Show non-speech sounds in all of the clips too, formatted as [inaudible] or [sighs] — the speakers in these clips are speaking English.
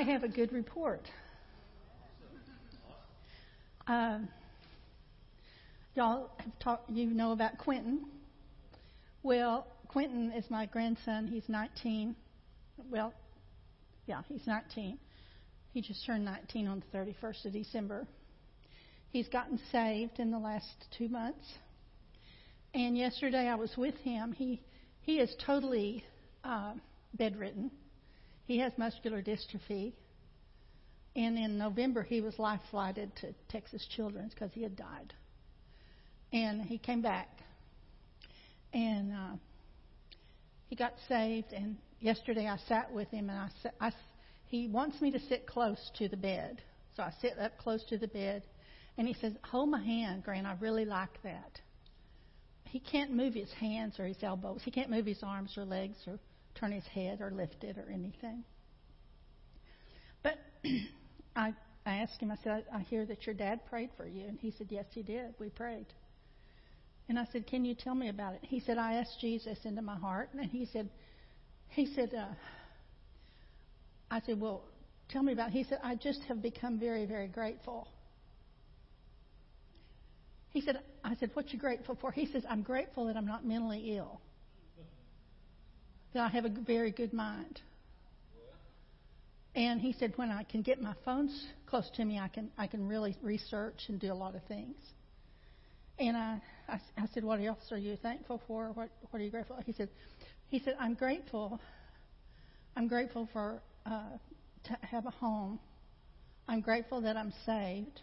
I have a good report. Um, y'all have talked, you know about Quentin. Well, Quentin is my grandson. He's 19. Well, yeah, he's 19. He just turned 19 on the 31st of December. He's gotten saved in the last two months. And yesterday I was with him. He he is totally uh, bedridden. He has muscular dystrophy. And in November, he was life flighted to Texas Children's because he had died. And he came back. And uh, he got saved. And yesterday, I sat with him, and I, I, he wants me to sit close to the bed. So I sit up close to the bed. And he says, Hold my hand, Grant. I really like that. He can't move his hands or his elbows. He can't move his arms or legs or turn his head or lift it or anything. But [clears throat] I, I asked him, I said, I, I hear that your dad prayed for you. And he said, Yes, he did. We prayed. And I said, Can you tell me about it? He said, I asked Jesus into my heart. And he said, he said, uh, I said, Well, tell me about it. He said, I just have become very, very grateful. He said, I said, What you grateful for? He says, I'm grateful that I'm not mentally ill that I have a very good mind. And he said, when I can get my phones close to me, I can I can really research and do a lot of things. And I I, I said, what else are you thankful for? What what are you grateful? For? He said, he said, I'm grateful. I'm grateful for uh, to have a home. I'm grateful that I'm saved.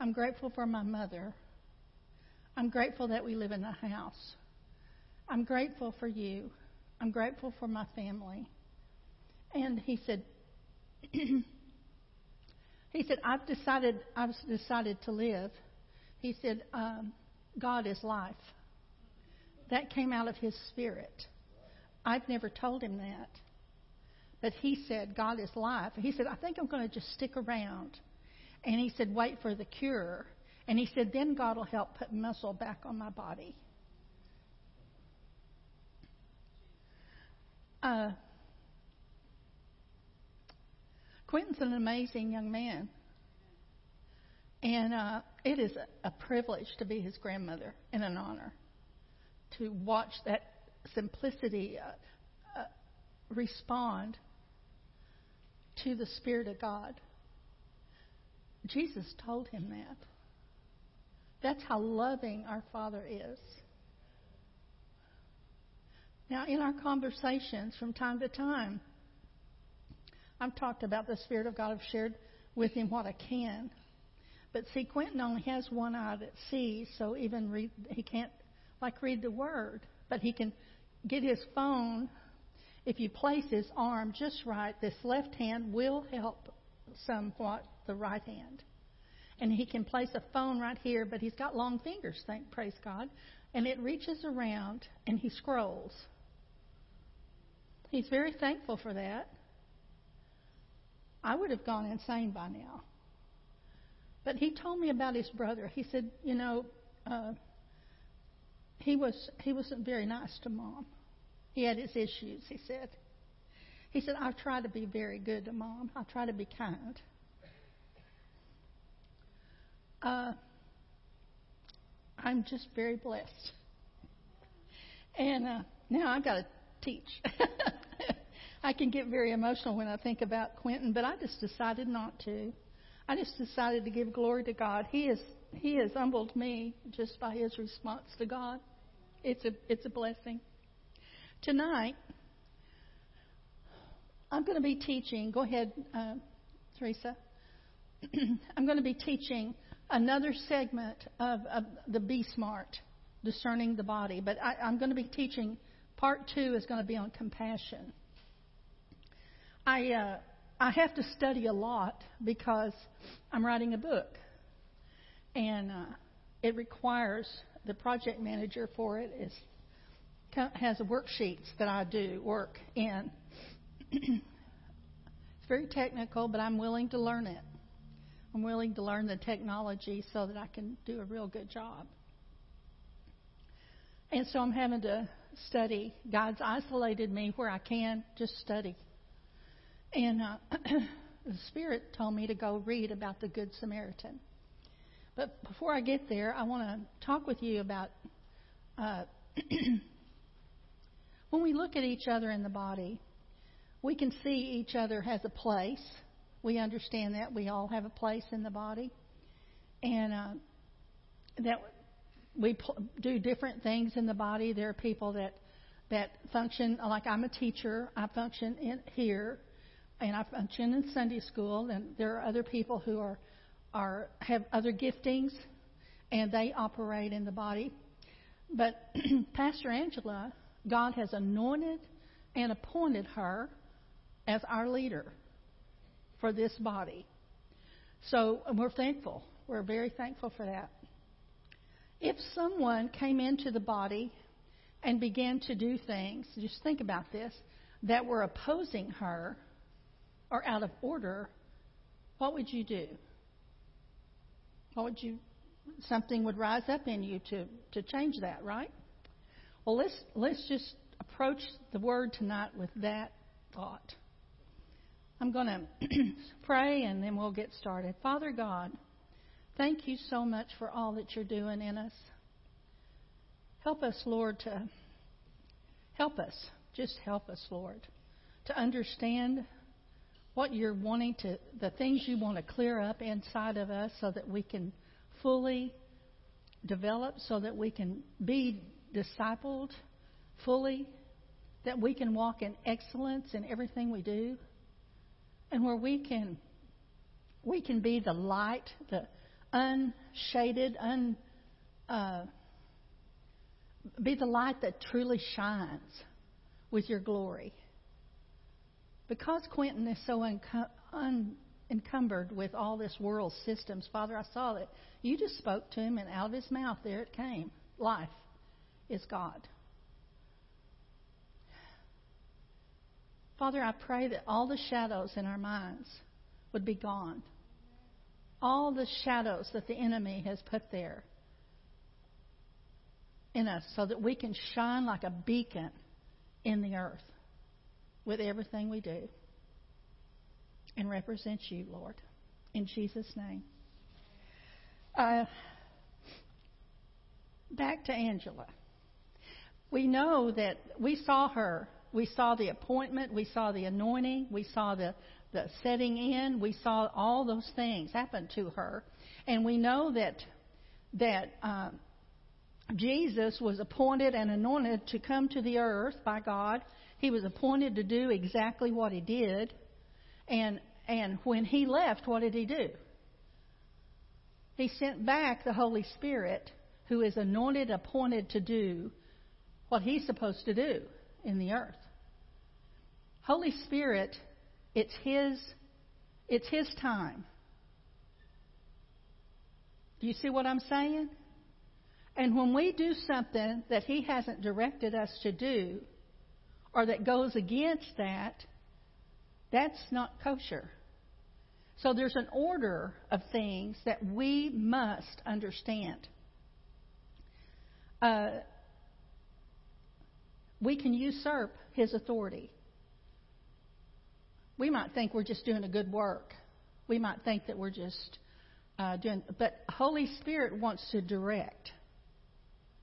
I'm grateful for my mother. I'm grateful that we live in a house. I'm grateful for you. I'm grateful for my family. And he said, [clears throat] he said, I've decided, I've decided to live. He said, um, God is life. That came out of his spirit. I've never told him that. But he said, God is life. He said, I think I'm going to just stick around. And he said, wait for the cure. And he said, then God will help put muscle back on my body. Uh, Quentin's an amazing young man. And uh, it is a, privilege to be his grandmother and an honor to watch that simplicity uh, uh, respond to the Spirit of God. Jesus told him that. That's how loving our Father is. Now, in our conversations from time to time, I've talked about the Spirit of God. I've shared with him what I can. But see, Quentin only has one eye that sees, so even read, he can't like read the Word, but he can get his phone. If you place his arm just right, this left hand will help somewhat the right hand. And he can place a phone right here, but he's got long fingers, thank praise God. And it reaches around and he scrolls. He's very thankful for that. I would have gone insane by now. But he told me about his brother. He said, you know, uh, he was he wasn't very nice to mom. He had his issues. He said. He said, I try to be very good to mom. I try to be kind. Uh, I'm just very blessed. And uh, now I've got to teach. [laughs] I can get very emotional when I think about Quentin, but I just decided not to. I just decided to give glory to God. He has He has humbled me just by His response to God. It's a it's a blessing. Tonight, I'm going to be teaching. Go ahead, uh, Teresa. [clears throat] I'm going to be teaching another segment of, of the Be Smart, discerning the body. But I, I'm going to be teaching. Part two is going to be on compassion. I uh, I have to study a lot because I'm writing a book, and uh, it requires the project manager for it is has worksheets that I do work in. [clears throat] it's very technical, but I'm willing to learn it. I'm willing to learn the technology so that I can do a real good job. And so I'm having to study. God's isolated me where I can just study And uh, [clears throat] the Spirit told me to go read about the Good Samaritan. But before I get there, I want to talk with you about uh, [clears throat] when we look at each other in the body, we can see each other has a place. We understand that we all have a place in the body, and uh, that we pl- do different things in the body. There are people that that function like I'm a teacher. I function in here, and I function in Sunday school. And there are other people who are are have other giftings, and they operate in the body. But [clears throat] Pastor Angela, God has anointed and appointed her as our leader for this body. So we're thankful. We're very thankful for that. If someone came into the body and began to do things, just think about this, that were opposing her or out of order, what would you do? What would you something would rise up in you to, to change that, right? Well let's let's just approach the word tonight with that thought. I'm going to [clears throat] pray and then we'll get started. Father God, thank you so much for all that you're doing in us. Help us, Lord, to help us. Just help us, Lord, to understand what you're wanting to, the things you want to clear up inside of us so that we can fully develop, so that we can be discipled fully, that we can walk in excellence in everything we do and where we can we can be the light, the unshaded, un uh, be the light that truly shines with your glory. Because Quentin is so unencumbered with all this world systems, Father, I saw that you just spoke to him, and out of his mouth there it came. Life is God. Father, I pray that all the shadows in our minds would be gone. All the shadows that the enemy has put there in us so that we can shine like a beacon in the earth with everything we do and represent you, Lord. In Jesus' name. Uh, back to Angela. We know that we saw her we saw the appointment, we saw the anointing, we saw the, the setting in, we saw all those things happen to her. And we know that, that um, Jesus was appointed and anointed to come to the earth by God. He was appointed to do exactly what he did. And, and when he left, what did he do? He sent back the Holy Spirit, who is anointed, appointed to do what he's supposed to do in the earth. Holy Spirit, it's His, it's His time. Do you see what I'm saying? And when we do something that He hasn't directed us to do, or that goes against that, that's not kosher. So there's an order of things that we must understand. Uh, we can usurp His authority. We might think we're just doing a good work. We might think that we're just uh, doing, but Holy Spirit wants to direct.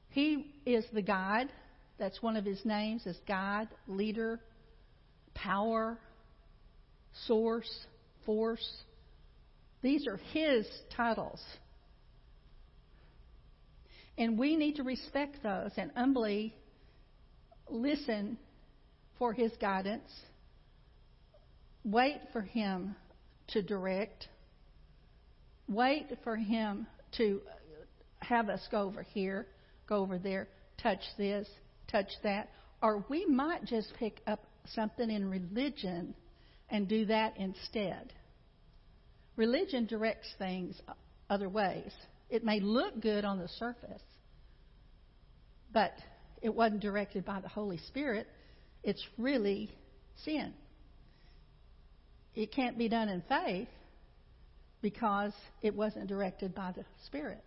He is the guide. That's one of his names is guide, leader, power, source, force. These are his titles. And we need to respect those and humbly listen for his guidance Wait for Him to direct. Wait for Him to have us go over here, go over there, touch this, touch that. Or we might just pick up something in religion and do that instead. Religion directs things other ways. It may look good on the surface, but it wasn't directed by the Holy Spirit. It's really sin it can't be done in faith because it wasn't directed by the Spirit.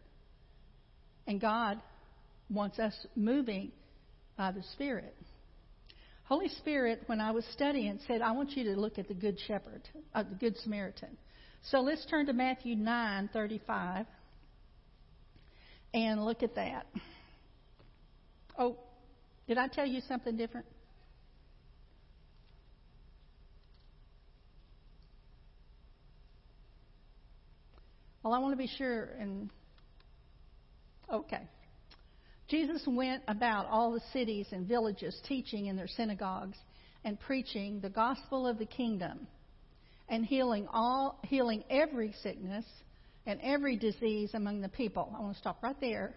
And God wants us moving by the Spirit. Holy Spirit, when I was studying, said, I want you to look at the Good Shepherd, uh, the Good Samaritan. So let's turn to Matthew 9 35 and look at that. Oh, did I tell you something different? Well, I want to be sure and okay. Jesus went about all the cities and villages, teaching in their synagogues and preaching the gospel of the kingdom and healing all healing every sickness and every disease among the people. I want to stop right there.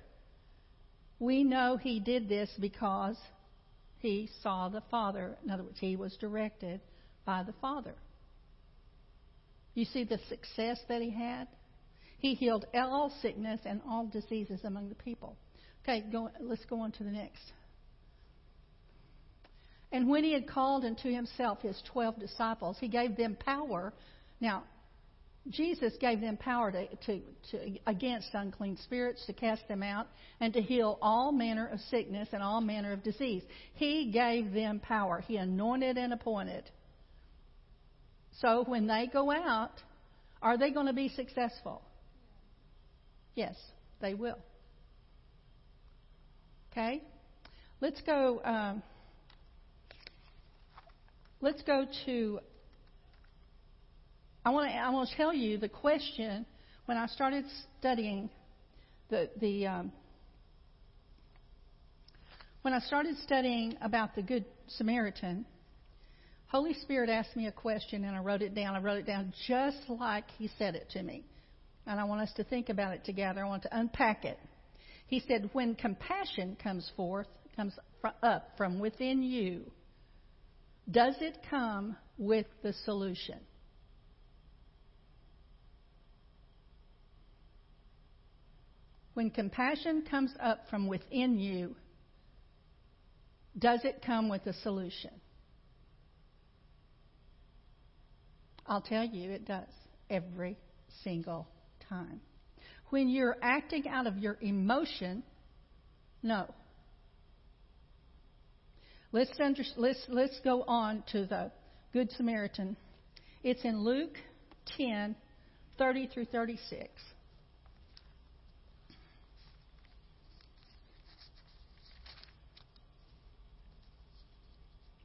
We know he did this because he saw the Father. In other words, he was directed by the Father. You see the success that he had? He healed all sickness and all diseases among the people. Okay, go, let's go on to the next. And when he had called unto himself his twelve disciples, he gave them power. Now, Jesus gave them power to, to, to, against unclean spirits, to cast them out, and to heal all manner of sickness and all manner of disease. He gave them power. He anointed and appointed. So when they go out, are they going to be successful? Yes, they will. Okay? Let's go. Um, let's go to. I want to. I want to tell you the question when I started studying the the. Um, when I started studying about the Good Samaritan, Holy Spirit asked me a question and I wrote it down. I wrote it down just like He said it to me. And I want us to think about it together. I want to unpack it. He said, when compassion comes forth, comes up from within you, does it come with the solution? When compassion comes up from within you, does it come with a solution? I'll tell you, it does every single time. When you're acting out of your emotion, no. Let's, under, let's, let's go on to the Good Samaritan. It's in Luke 10 30 through 36.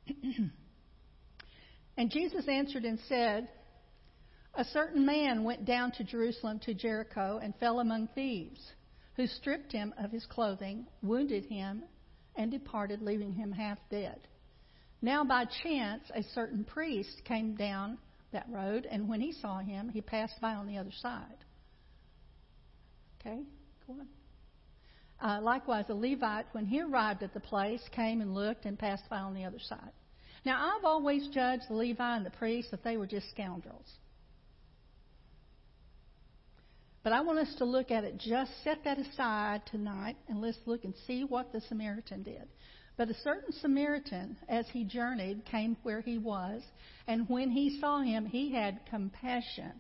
[clears throat] and Jesus answered and said, a certain man went down to Jerusalem to Jericho and fell among thieves, who stripped him of his clothing, wounded him, and departed, leaving him half dead. Now, by chance, a certain priest came down that road, and when he saw him, he passed by on the other side. Okay, go on. Uh, likewise, a Levite, when he arrived at the place, came and looked and passed by on the other side. Now, I've always judged the Levite and the priest that they were just scoundrels. But I want us to look at it, just set that aside tonight, and let's look and see what the Samaritan did. But a certain Samaritan, as he journeyed, came where he was, and when he saw him, he had compassion.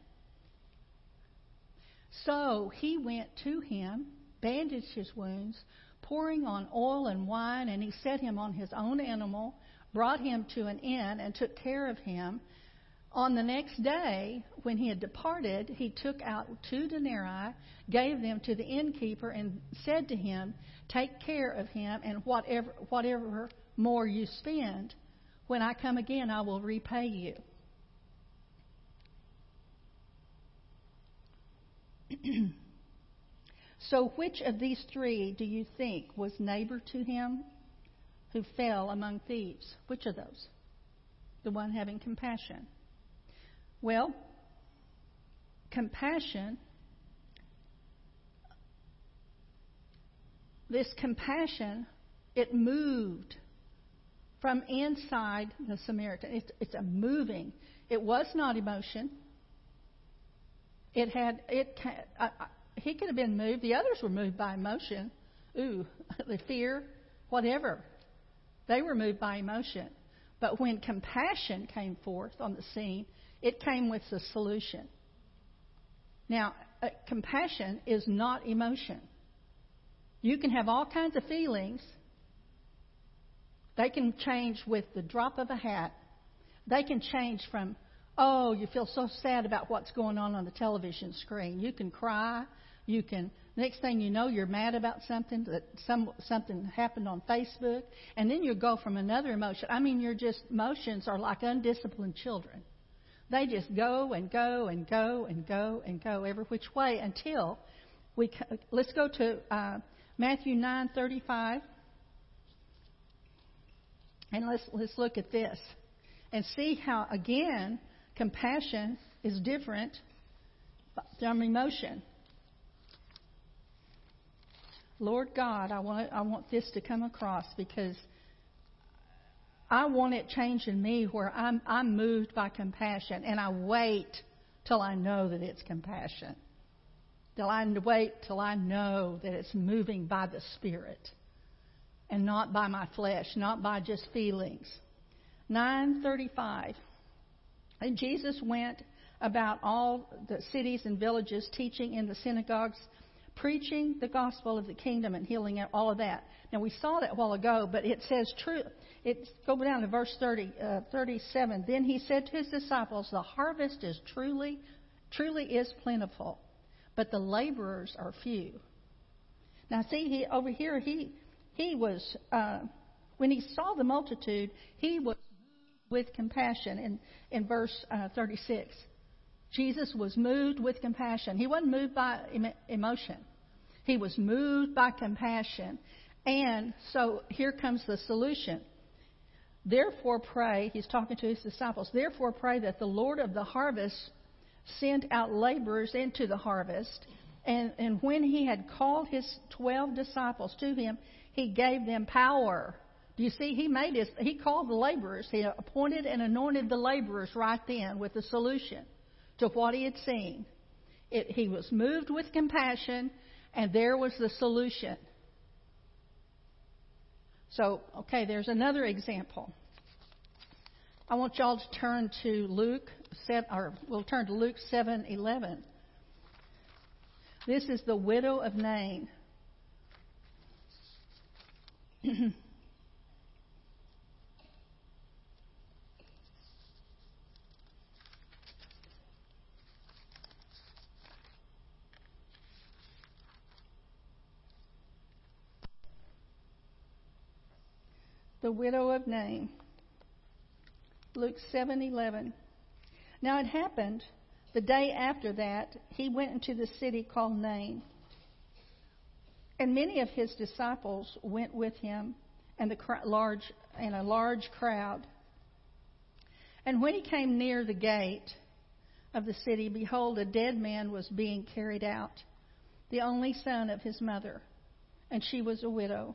So he went to him, bandaged his wounds, pouring on oil and wine, and he set him on his own animal, brought him to an inn, and took care of him. On the next day, when he had departed, he took out two denarii, gave them to the innkeeper, and said to him, Take care of him, and whatever, whatever more you spend, when I come again, I will repay you. [clears throat] so, which of these three do you think was neighbor to him who fell among thieves? Which of those? The one having compassion. Well, compassion, this compassion, it moved from inside the Samaritan. It's, it's a moving. It was not emotion. It had it. He could have been moved. The others were moved by emotion. Ooh, [laughs] the fear, whatever. They were moved by emotion. But when compassion came forth on the scene, it came with a solution. Now, uh, compassion is not emotion. You can have all kinds of feelings, They can change with the drop of a hat. They can change from, oh, you feel so sad about what's going on on the television screen. You can cry. You can, next thing you know, you're mad about something that some, something happened on Facebook. And then you go from another emotion. I mean, you're just, emotions are like undisciplined children. They just go and go and go and go and go every which way until we, let's go to uh, Matthew 9:35. And let's, let's look at this and see how, again, compassion is different from emotion. Lord God, I want, I want this to come across because I want it changed in me where I'm, I'm moved by compassion and I wait till I know that it's compassion. Till I wait till I know that it's moving by the Spirit and not by my flesh, not by just feelings. 935. And Jesus went about all the cities and villages, teaching in the synagogues, preaching the gospel of the kingdom and healing all of that. Now we saw that a while ago, but it says true. It's go down to verse 30, uh, 37. Then he said to his disciples, "The harvest is truly, truly is plentiful, but the laborers are few." Now see, he over here he he was, uh, when he saw the multitude, he was with compassion. In, in verse uh, 36, Jesus was moved with compassion. He wasn't moved by emotion, he was moved by compassion. And so here comes the solution. Therefore, pray, he's talking to his disciples, therefore, pray that the Lord of the harvest send out laborers into the harvest. And, and when he had called his twelve disciples to him, he gave them power. Do you see? He made his, he called the laborers. He appointed and anointed the laborers right then with the solution to what he had seen. It, he was moved with compassion, and there was the solution. So, okay, there's another example. I want y'all to turn to Luke, 7, or we'll turn to Luke 7:11. This is the widow of Nain. [clears throat] the widow of Nain. Luke 7:11. Now it happened the day after that he went into the city called Nain and many of his disciples went with him, and, the large, and a large crowd. And when he came near the gate of the city, behold, a dead man was being carried out, the only son of his mother, and she was a widow.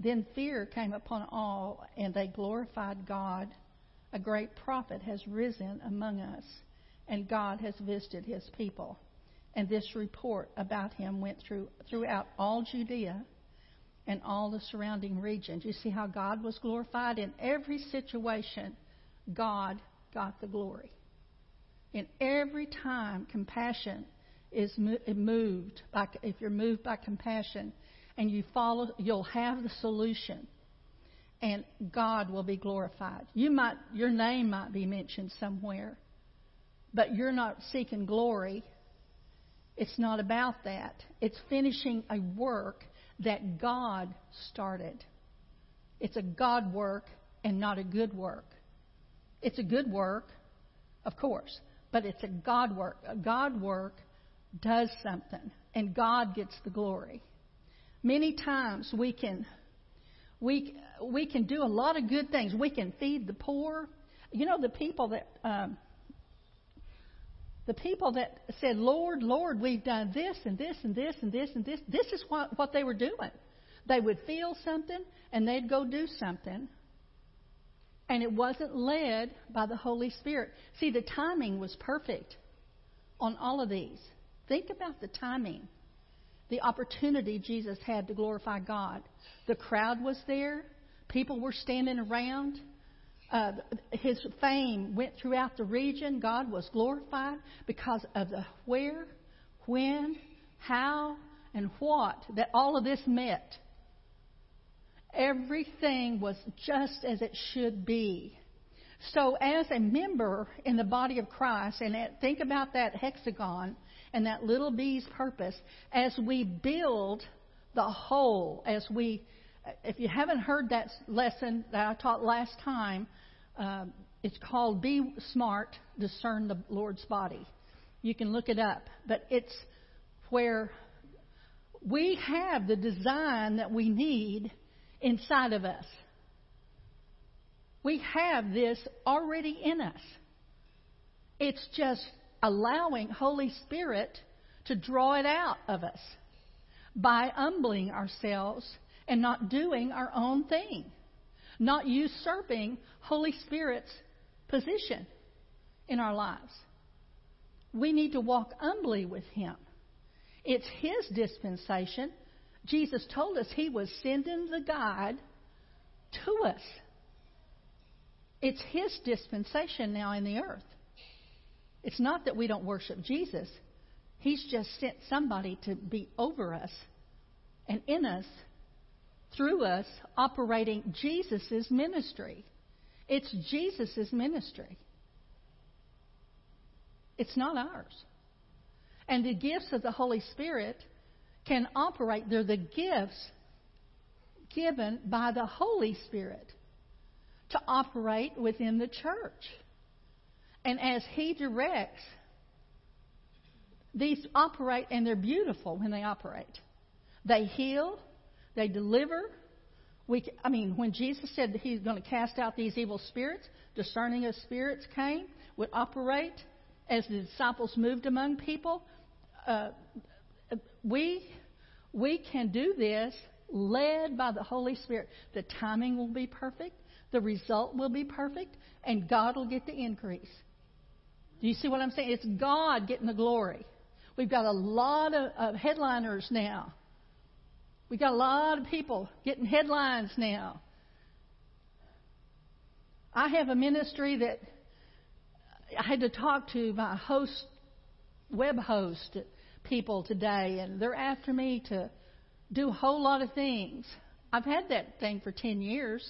Then fear came upon all, and they glorified God. A great prophet has risen among us, and God has visited his people. And this report about him went through, throughout all Judea and all the surrounding regions. You see how God was glorified? In every situation, God got the glory. In every time, compassion is moved by, if you're moved by compassion and you follow, you'll have the solution and God will be glorified. You might, your name might be mentioned somewhere, but you're not seeking glory it's not about that. It's finishing a work that God started. It's a God work and not a good work. It's a good work, of course, but it's a God work. A God work does something, and God gets the glory. Many times we can we we can do a lot of good things. We can feed the poor. You know the people that um, the people that said, Lord, Lord, we've done this and this and this and this and this, this is what, what they were doing. They would feel something and they'd go do something And it wasn't led by the Holy Spirit. See, the timing was perfect on all of these. Think about the timing, the opportunity Jesus had to glorify God. The crowd was there, people were standing around. Uh, his fame went throughout the region. God was glorified because of the where, when, how, and what that all of this met. Everything was just as it should be. So, as a member in the body of Christ, and think about that hexagon and that little bee's purpose, as we build the whole, as we, if you haven't heard that lesson that I taught last time, uh, it's called Be Smart, Discern the Lord's Body. You can look it up. But it's where we have the design that we need inside of us. We have this already in us. It's just allowing Holy Spirit to draw it out of us by humbling ourselves and not doing our own thing, not usurping Holy Spirit's position in our lives. We need to walk humbly with Him. It's His dispensation. Jesus told us He was sending the guide to us. It's His dispensation now in the earth. It's not that we don't worship Jesus. He's just sent somebody to be over us and in us, through us, operating Jesus' ministry. It's Jesus' ministry. It's not ours. And the gifts of the Holy Spirit can operate. They're the gifts given by the Holy Spirit to operate within the church. And as He directs, these operate and they're beautiful when they operate. They heal, they deliver. We, I mean, when Jesus said that He's going to cast out these evil spirits, discerning of spirits came, would operate as the disciples moved among people. Uh, we we can do this led by the Holy Spirit. The timing will be perfect, the result will be perfect, and God will get the increase. Do you see what I'm saying? It's God getting the glory. We've got a lot of, of headliners now. We've got a lot of people getting headlines now. I have a ministry that I had to talk to my host, web host people today, and they're after me to do a whole lot of things. I've had that thing for 10 years.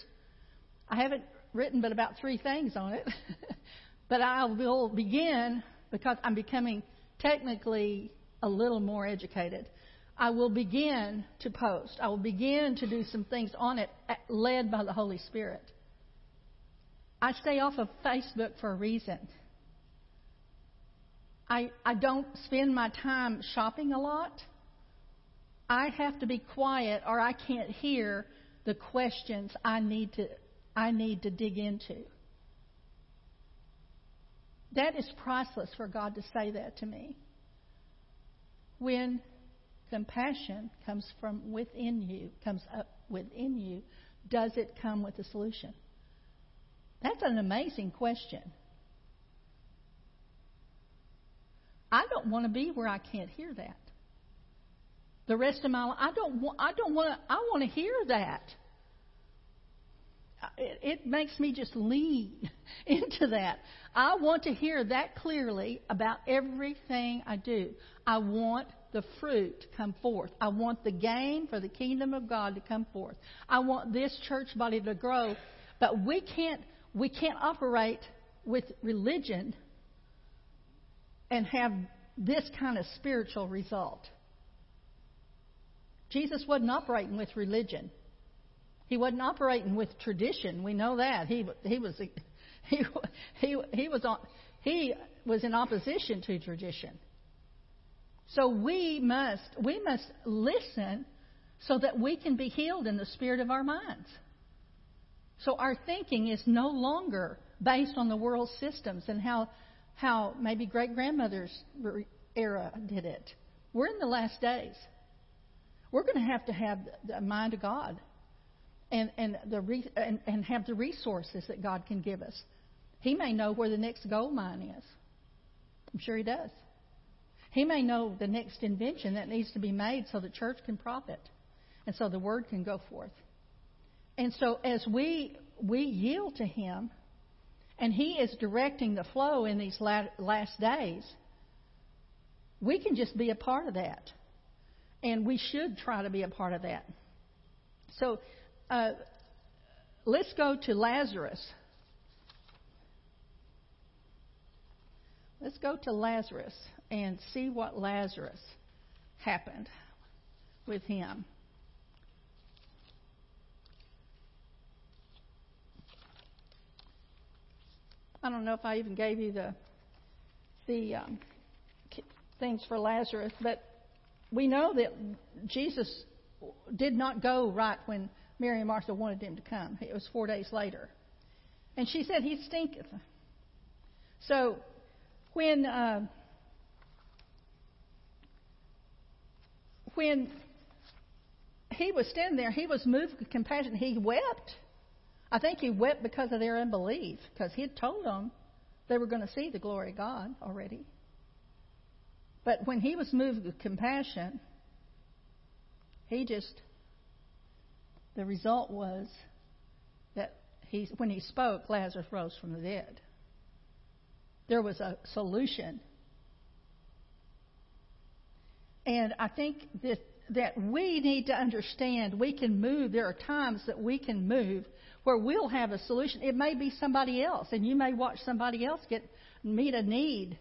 I haven't written but about three things on it. [laughs] but I will begin, because I'm becoming technically a little more educated, I will begin to post. I will begin to do some things on it, uh, led by the Holy Spirit. I stay off of Facebook for a reason. I, I don't spend my time shopping a lot. I have to be quiet or I can't hear the questions I need to, I need to dig into. That is priceless for God to say that to me. When compassion comes from within you, comes up within you, does it come with a solution? That's an amazing question. I don't want to be where I can't hear that. The rest of my life, I don't want. I don't want. I want to hear that. It, it makes me just lean [laughs] into that. I want to hear that clearly about everything I do. I want the fruit to come forth. I want the gain for the kingdom of God to come forth. I want this church body to grow. But we can't we can't operate with religion and have this kind of spiritual result. Jesus wasn't operating with religion. He wasn't operating with tradition. We know that. He, he, was, [laughs] he, he, he, was, on, he was in opposition to tradition. So we must, we must listen so that we can be healed in the spirit of our minds. So our thinking is no longer based on the world systems and how how maybe great grandmother's era did it. We're in the last days. We're going to have to have the mind of God. And, and, the re, and, and have the resources that God can give us. He may know where the next gold mine is. I'm sure he does. He may know the next invention that needs to be made so the church can profit and so the word can go forth. And so as we we yield to him and he is directing the flow in these last days, we can just be a part of that. And we should try to be a part of that. So uh, let's go to Lazarus. Let's go to Lazarus and see what Lazarus happened with him. I don't know if I even gave you the the um, things for Lazarus, but we know that Jesus did not go right when Mary and Martha wanted him to come. It was four days later. And she said, He stinketh. So when uh, when he was standing there, he was moved with compassion. He wept. I think he wept because of their unbelief, because he had told them they were going to see the glory of God already. But when he was moved with compassion, he just, the result was that he, when he spoke, Lazarus rose from the dead. There was a solution. And I think that, that we need to understand we can move. There are times that we can move where we'll have a solution. It may be somebody else, and you may watch somebody else get meet a need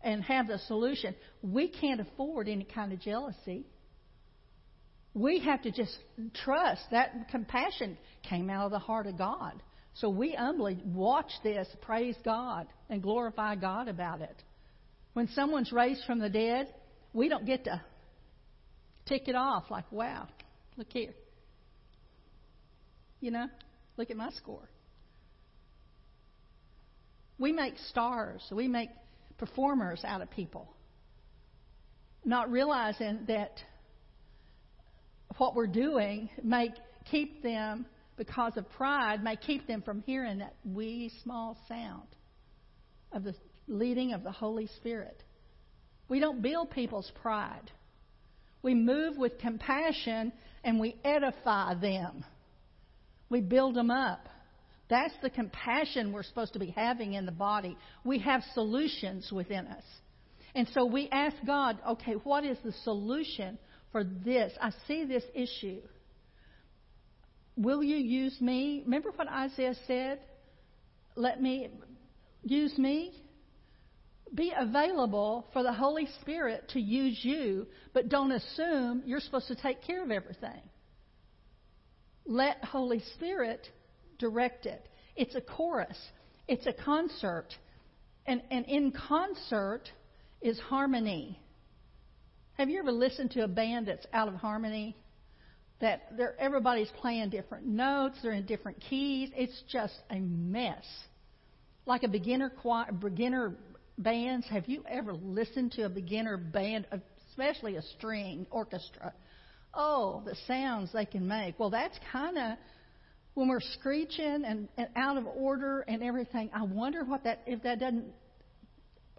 and have the solution. We can't afford any kind of jealousy. We have to just trust that compassion came out of the heart of God. So we humbly watch this, praise God, and glorify God about it. When someone's raised from the dead, we don't get to tick it off like, wow, look here. You know, look at my score. We make stars, we make performers out of people, not realizing that what we're doing may keep them, because of pride, may keep them from hearing that wee small sound of the leading of the Holy Spirit. We don't build people's pride. We move with compassion and we edify them. We build them up. That's the compassion we're supposed to be having in the body. We have solutions within us. And so we ask God, okay, what is the solution for this? I see this issue. Will you use me? Remember what Isaiah said? Let me use me. Be available for the Holy Spirit to use you, but don't assume you're supposed to take care of everything. Let Holy Spirit direct it. It's a chorus, it's a concert. And, and in concert is harmony. Have you ever listened to a band that's out of harmony? That everybody's playing different notes, they're in different keys. It's just a mess. Like a beginner choir, beginner bands. Have you ever listened to a beginner band, especially a string orchestra? Oh, the sounds they can make. Well, that's kind of when we're screeching and, and out of order and everything, I wonder what that if that doesn't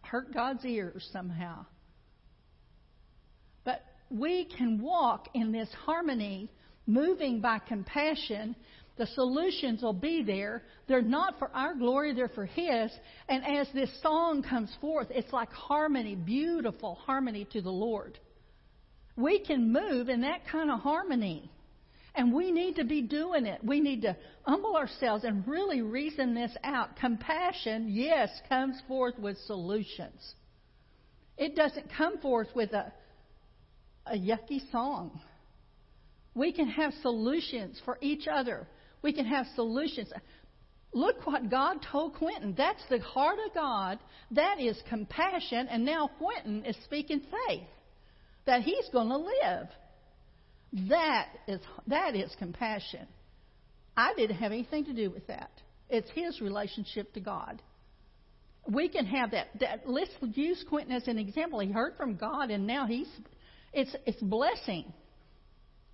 hurt God's ears somehow. But we can walk in this harmony, moving by compassion. The solutions will be there. They're not for our glory, they're for His. And as this song comes forth, it's like harmony, beautiful harmony to the Lord. We can move in that kind of harmony. And we need to be doing it. We need to humble ourselves and really reason this out. Compassion, yes, comes forth with solutions. It doesn't come forth with a, a yucky song. We can have solutions for each other. We can have solutions. Look what God told Quentin. That's the heart of God. That is compassion. And now Quentin is speaking faith that he's going to live. That is, that is compassion. I didn't have anything to do with that. It's his relationship to God. We can have that. that let's use Quentin as an example. He heard from God, and now he's it's it's blessing.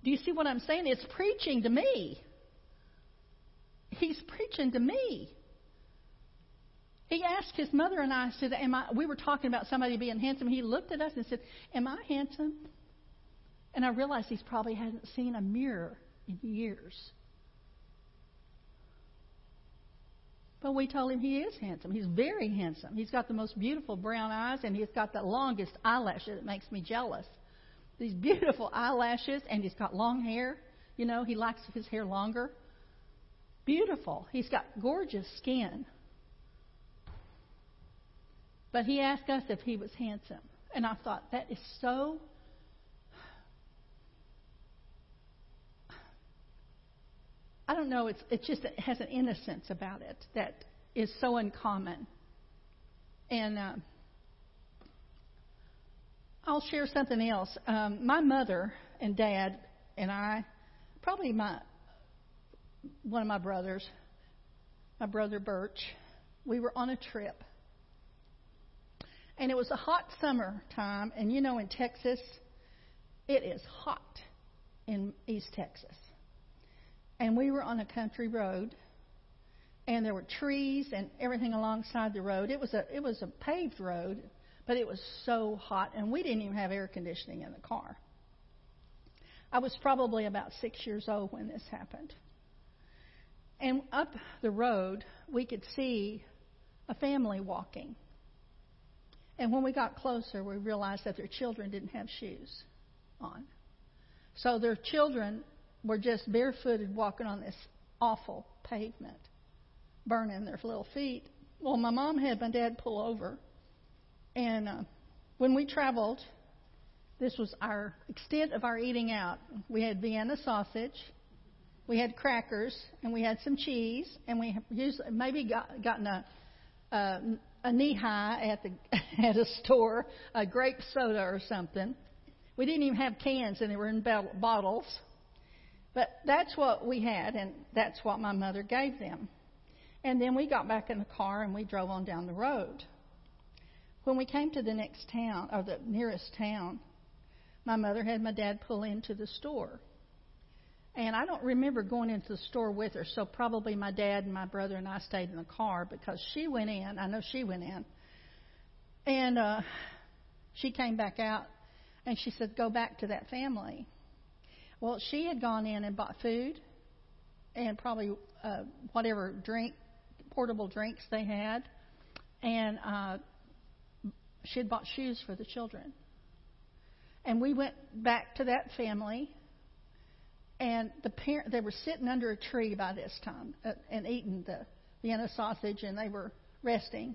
Do you see what I'm saying? It's preaching to me. he's preaching to me. He asked his mother and I, said, Am I we were talking about somebody being handsome. He looked at us and said, Am I handsome? And I realized he's probably hadn't seen a mirror in years. But we told him he is handsome. He's very handsome. He's got the most beautiful brown eyes and he's got the longest eyelashes that makes me jealous. These beautiful eyelashes and he's got long hair. You know, he likes his hair longer. Beautiful. He's got gorgeous skin. But he asked us if he was handsome. And I thought, that is so. [sighs] I don't know, it's, it just it has an innocence about it that is so uncommon. And uh, I'll share something else. Um, my mother and dad and I, probably my one of my brothers, my brother Birch, we were on a trip and it was a hot summer time, and you know, in Texas, it is hot in East Texas. And we were on a country road, and there were trees and everything alongside the road. It was a it was a paved road, but it was so hot, and we didn't even have air conditioning in the car. I was probably about six years old when this happened. And up the road, we could see a family walking. And when we got closer, we realized that their children didn't have shoes on. So their children were just barefooted walking on this awful pavement, burning their little feet. Well, my mom had my dad pull over. And uh, when we traveled, this was our extent of our eating out. We had Vienna sausage, we had crackers, and we had some cheese, and we used, maybe got, gotten a, a a Nehi at the [laughs] at a store, a grape soda or something. We didn't even have cans, and they were in bottles. But that's what we had, and that's what my mother gave them. And then we got back in the car and we drove on down the road. When we came to the next town, or the nearest town, my mother had my dad pull into the store. And I don't remember going into the store with her, so probably my dad and my brother and I stayed in the car because she went in. I know she went in. And uh, she came back out and she said, Go back to that family. Well, she had gone in and bought food and probably uh, whatever drink, portable drinks they had. And uh, she had bought shoes for the children. And we went back to that family and the parent, they were sitting under a tree by this time uh, and eating the Vienna sausage, and they were resting.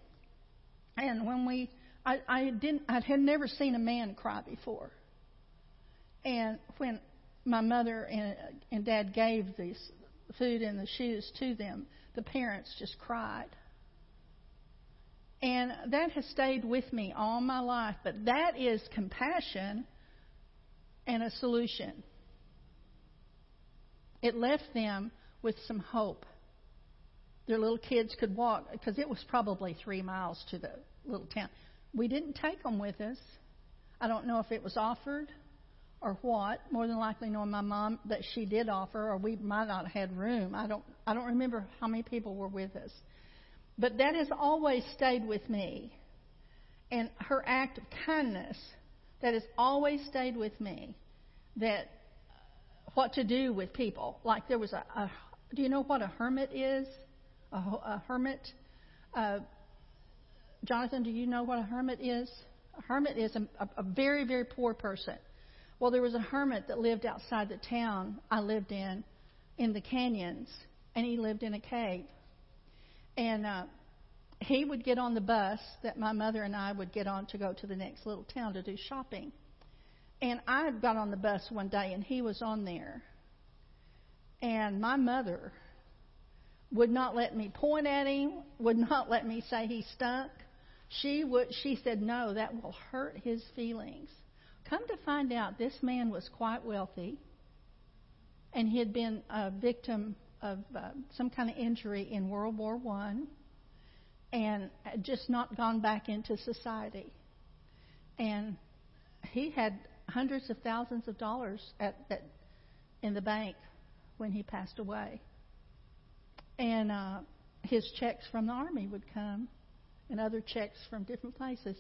And when we, I, I didn't, I had never seen a man cry before. And when my mother and, and dad gave this food and the shoes to them, the parents just cried. And that has stayed with me all my life. But that is compassion and a solution. It left them with some hope. Their little kids could walk because it was probably three miles to the little town. We didn't take them with us. I don't know if it was offered or what. More than likely, knowing my mom that she did offer, or we might not have had room. I don't. I don't remember how many people were with us. But that has always stayed with me. And her act of kindness that has always stayed with me. That what to do with people. Like there was a, a do you know what a hermit is? A, a hermit. Uh, Jonathan, do you know what a hermit is? A hermit is a, a very, very poor person. Well, there was a hermit that lived outside the town I lived in, in the canyons, and he lived in a cave. And uh, he would get on the bus that my mother and I would get on to go to the next little town to do shopping. And I got on the bus one day and he was on there. And my mother would not let me point at him, would not let me say he stunk. She would she said, "No, that will hurt his feelings." Come to find out this man was quite wealthy and he had been a victim of uh, some kind of injury in World War 1 and just not gone back into society. And he had hundreds of thousands of dollars at, at, in the bank when he passed away. and uh, his checks from the army would come, and other checks from different places.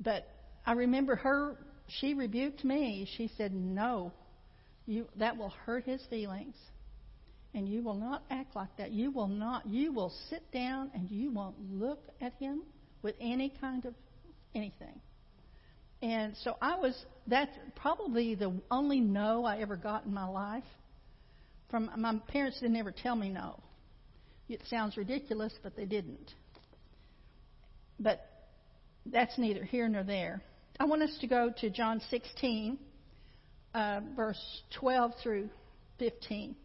But I remember her; she rebuked me. She said, "No, you that will hurt his feelings." And you will not act like that. You will not. You will sit down and you won't look at him with any kind of anything. And so I was, that's probably the only no I ever got in my life. From my parents didn't ever tell me no. It sounds ridiculous, but they didn't. But that's neither here nor there. I want us to go to John 16, uh, verse 12 through 15.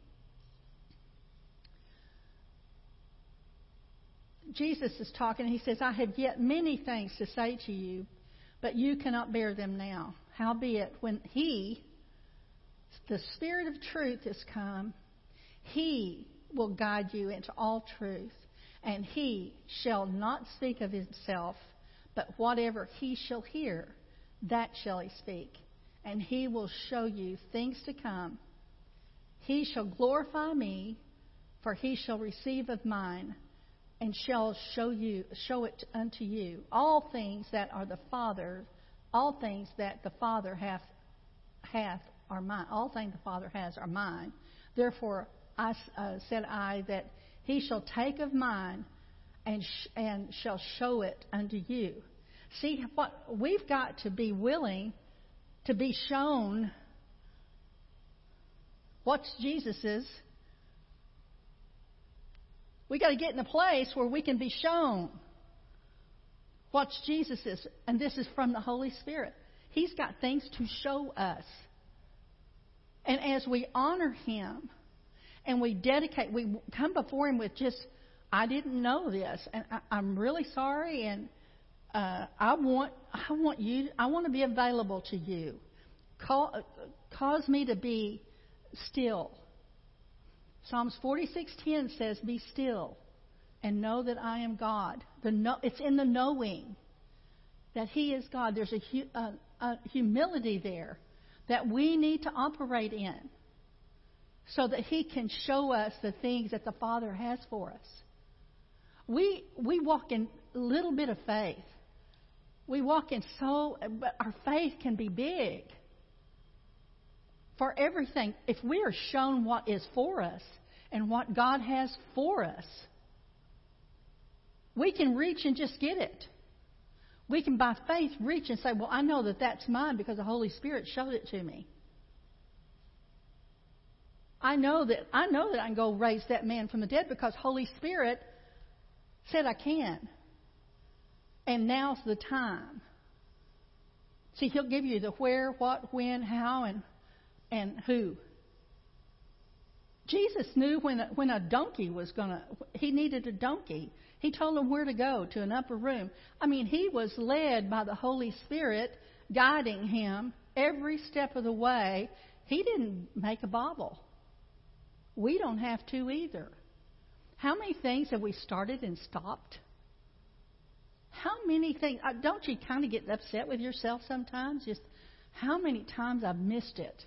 Jesus is talking, and he says, I have yet many things to say to you, but you cannot bear them now. Howbeit, when he, the Spirit of truth, has come, he will guide you into all truth, and he shall not speak of himself, but whatever he shall hear, that shall he speak, and he will show you things to come. He shall glorify me, for he shall receive of mine and shall show you show it unto you all things that are the Father, all things that the Father hath hath are mine. All things the Father has are mine. Therefore, I uh, said I that He shall take of mine and sh- and shall show it unto you. See what we've got to be willing to be shown. What's Jesus's? We got to get in a place where we can be shown what Jesus is. And this is from the Holy Spirit. He's got things to show us. And as we honor Him and we dedicate, we come before Him with just, I didn't know this, and I, am really sorry, and uh, I want, I want you, I want to be available to you. Call, cause me to be still Psalms 46:10 says, "Be still and know that I am God." The it's in the knowing that He is God. There's a, a, a humility there that we need to operate in, so that He can show us the things that the Father has for us. We we walk in a little bit of faith. We walk in so, but our faith can be big for everything. If we are shown what is for us and what God has for us, we can reach and just get it. We can, by faith, reach and say, Well, I know that that's mine because the Holy Spirit showed it to me. I know that I know that I can go raise that man from the dead because Holy Spirit said I can. And now's the time. See, he'll give you the where, what, when, how, and and who. Jesus knew when a, when a donkey was going to, he needed a donkey. He told him where to go to an upper room. I mean, he was led by the Holy Spirit, guiding him every step of the way. He didn't make a bobble. We don't have to either. How many things have we started and stopped? How many things? Uh, don't you kind of get upset with yourself sometimes? Just how many times I've missed it?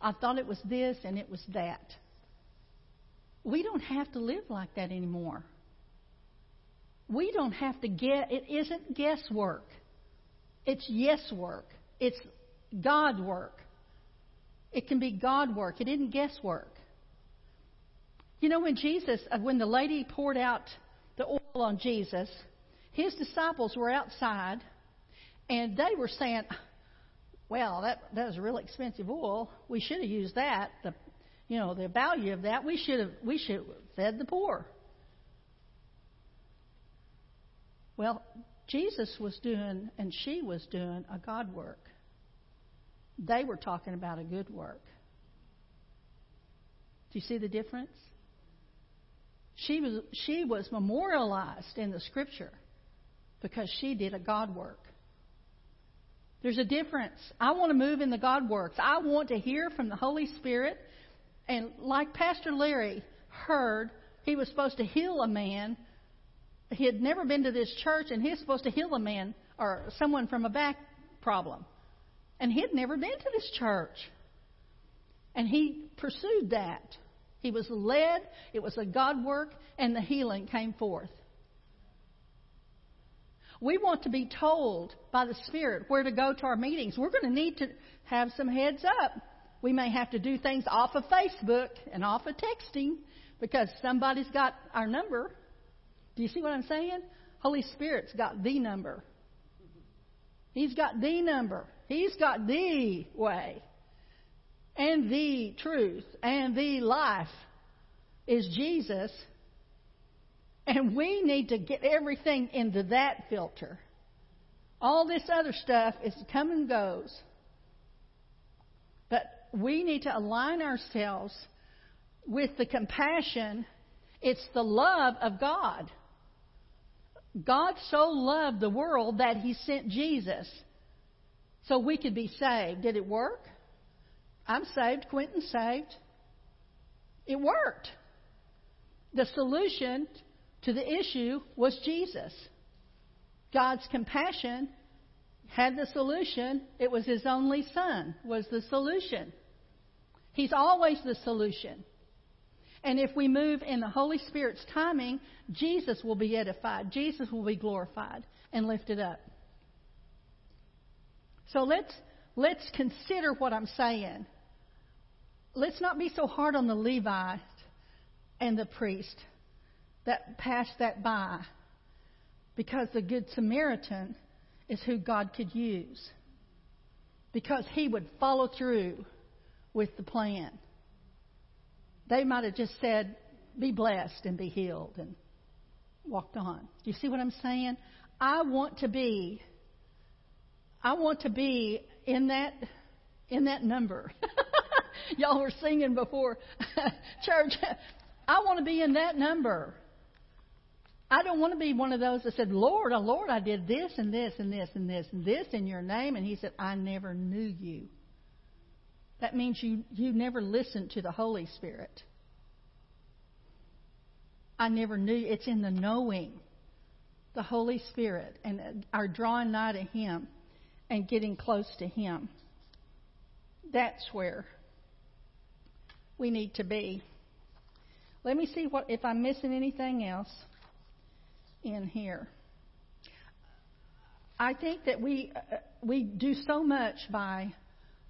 I thought it was this and it was that. We don't have to live like that anymore. We don't have to get, it isn't guesswork. It's yes work. It's God work. It can be God work. It isn't guesswork. You know, when Jesus, uh, when the lady poured out the oil on Jesus, his disciples were outside and they were saying, well, that that was really expensive oil. We should have used that. The you know the value of that. We should have we should have fed the poor. Well, Jesus was doing and she was doing a God work. They were talking about a good work. Do you see the difference? She was she was memorialized in the scripture because she did a God work. There's a difference. I want to move in the God works. I want to hear from the Holy Spirit. And like Pastor Larry heard, he was supposed to heal a man. He had never been to this church, and he was supposed to heal a man or someone from a back problem. And he had never been to this church. And he pursued that. He was led, it was a God work, and the healing came forth. We want to be told by the Spirit where to go to our meetings. We're going to need to have some heads up. We may have to do things off of Facebook and off of texting because somebody's got our number. Do you see what I'm saying? Holy Spirit's got the number. He's got the number. He's got the way and the truth and the life is Jesus. And we need to get everything into that filter. All this other stuff is come and goes. But we need to align ourselves with the compassion. It's the love of God. God so loved the world that He sent Jesus so we could be saved. Did it work? I'm saved. Quentin's saved. It worked. The solution to the issue was Jesus. God's compassion had the solution. It was His only Son was the solution. He's always the solution. And if we move in the Holy Spirit's timing, Jesus will be edified. Jesus will be glorified and lifted up. So let's let's consider what I'm saying. Let's not be so hard on the Levite and the priest that passed that by because the Good Samaritan is who God could use because he would follow through with the plan. They might have just said, be blessed and be healed and walked on. Do you see what I'm saying? I want to be I want to be in that in that number. [laughs] Y'all were singing before [laughs] church. I want to be in that number. I don't want to be one of those that said, Lord, oh Lord, I did this and this and this and this and this in your name. And he said, I never knew you. That means you, you never listened to the Holy Spirit. I never knew. It's in the knowing the Holy Spirit and our drawing nigh to Him and getting close to Him. That's where we need to be. Let me see what if I'm missing anything else in here. I think that we uh, we do so much by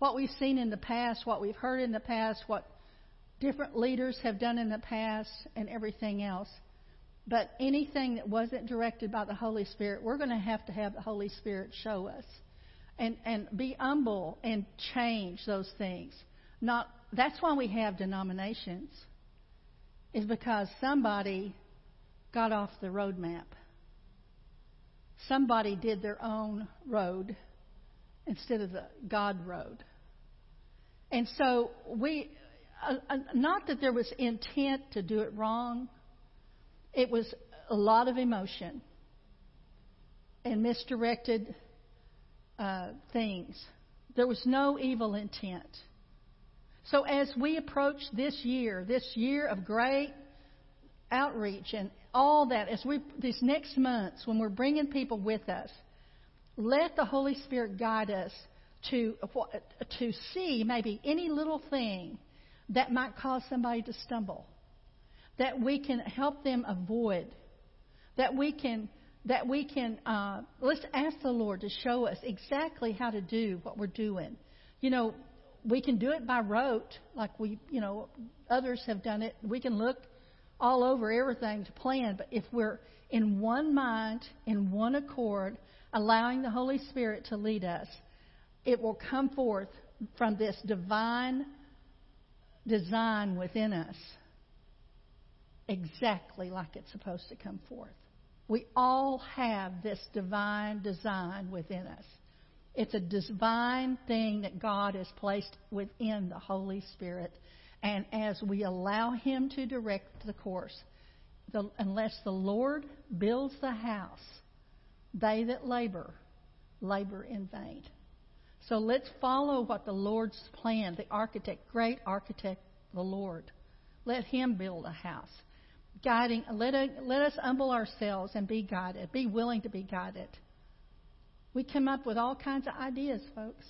what we've seen in the past, what we've heard in the past, what different leaders have done in the past, and everything else. But anything that wasn't directed by the Holy Spirit, we're going to have to have the Holy Spirit show us and, and be humble and change those things. Not that's why we have denominations. Is because somebody got off the road map. Somebody did their own road instead of the God road. And so we uh, uh, not that there was intent to do it wrong. It was a lot of emotion and misdirected uh, things. There was no evil intent. So as we approach this year, this year of great outreach and all that, as we these next months when we're bringing people with us, let the Holy Spirit guide us to to see maybe any little thing that might cause somebody to stumble, that we can help them avoid, that we can that we can uh, let's ask the Lord to show us exactly how to do what we're doing. You know, we can do it by rote, like we, you know, others have done it. We can look all over everything to plan, but if we're in one mind, in one accord, allowing the Holy Spirit to lead us, it will come forth from this divine design within us exactly like it's supposed to come forth. We all have this divine design within us. It's a divine thing that God has placed within the Holy Spirit. And as we allow Him to direct the course, the, unless the Lord builds the house, they that labor, labor in vain. So let's follow what the Lord's plan, the architect, great architect, the Lord. Let Him build a house. Guiding, let, a, let us humble ourselves and be guided, be willing to be guided. We come up with all kinds of ideas, folks.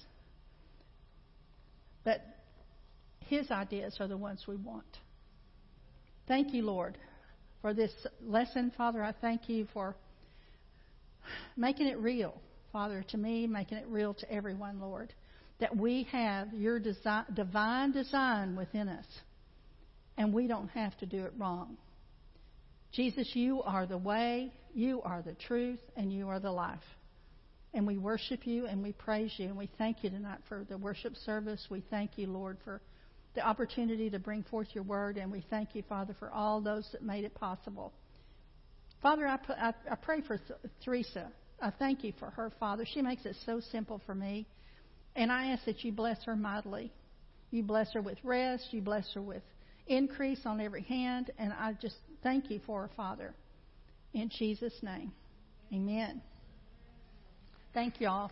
But His ideas are the ones we want. Thank you, Lord, for this lesson. Father, I thank you for making it real, Father, to me, making it real to everyone, Lord, that we have your design, divine design within us, and we don't have to do it wrong. Jesus, you are the way, you are the truth, and you are the life. And we worship you and we praise you and we thank you tonight for the worship service. We thank you, Lord, for the opportunity to bring forth your word. And we thank you, Father, for all those that made it possible. Father, I, pray for Teresa. I thank you for her, Father. She makes it so simple for me. And I ask that you bless her mightily. You bless her with rest. You bless her with increase on every hand. And I just thank you for her, Father. In Jesus' name, amen. Thank you all.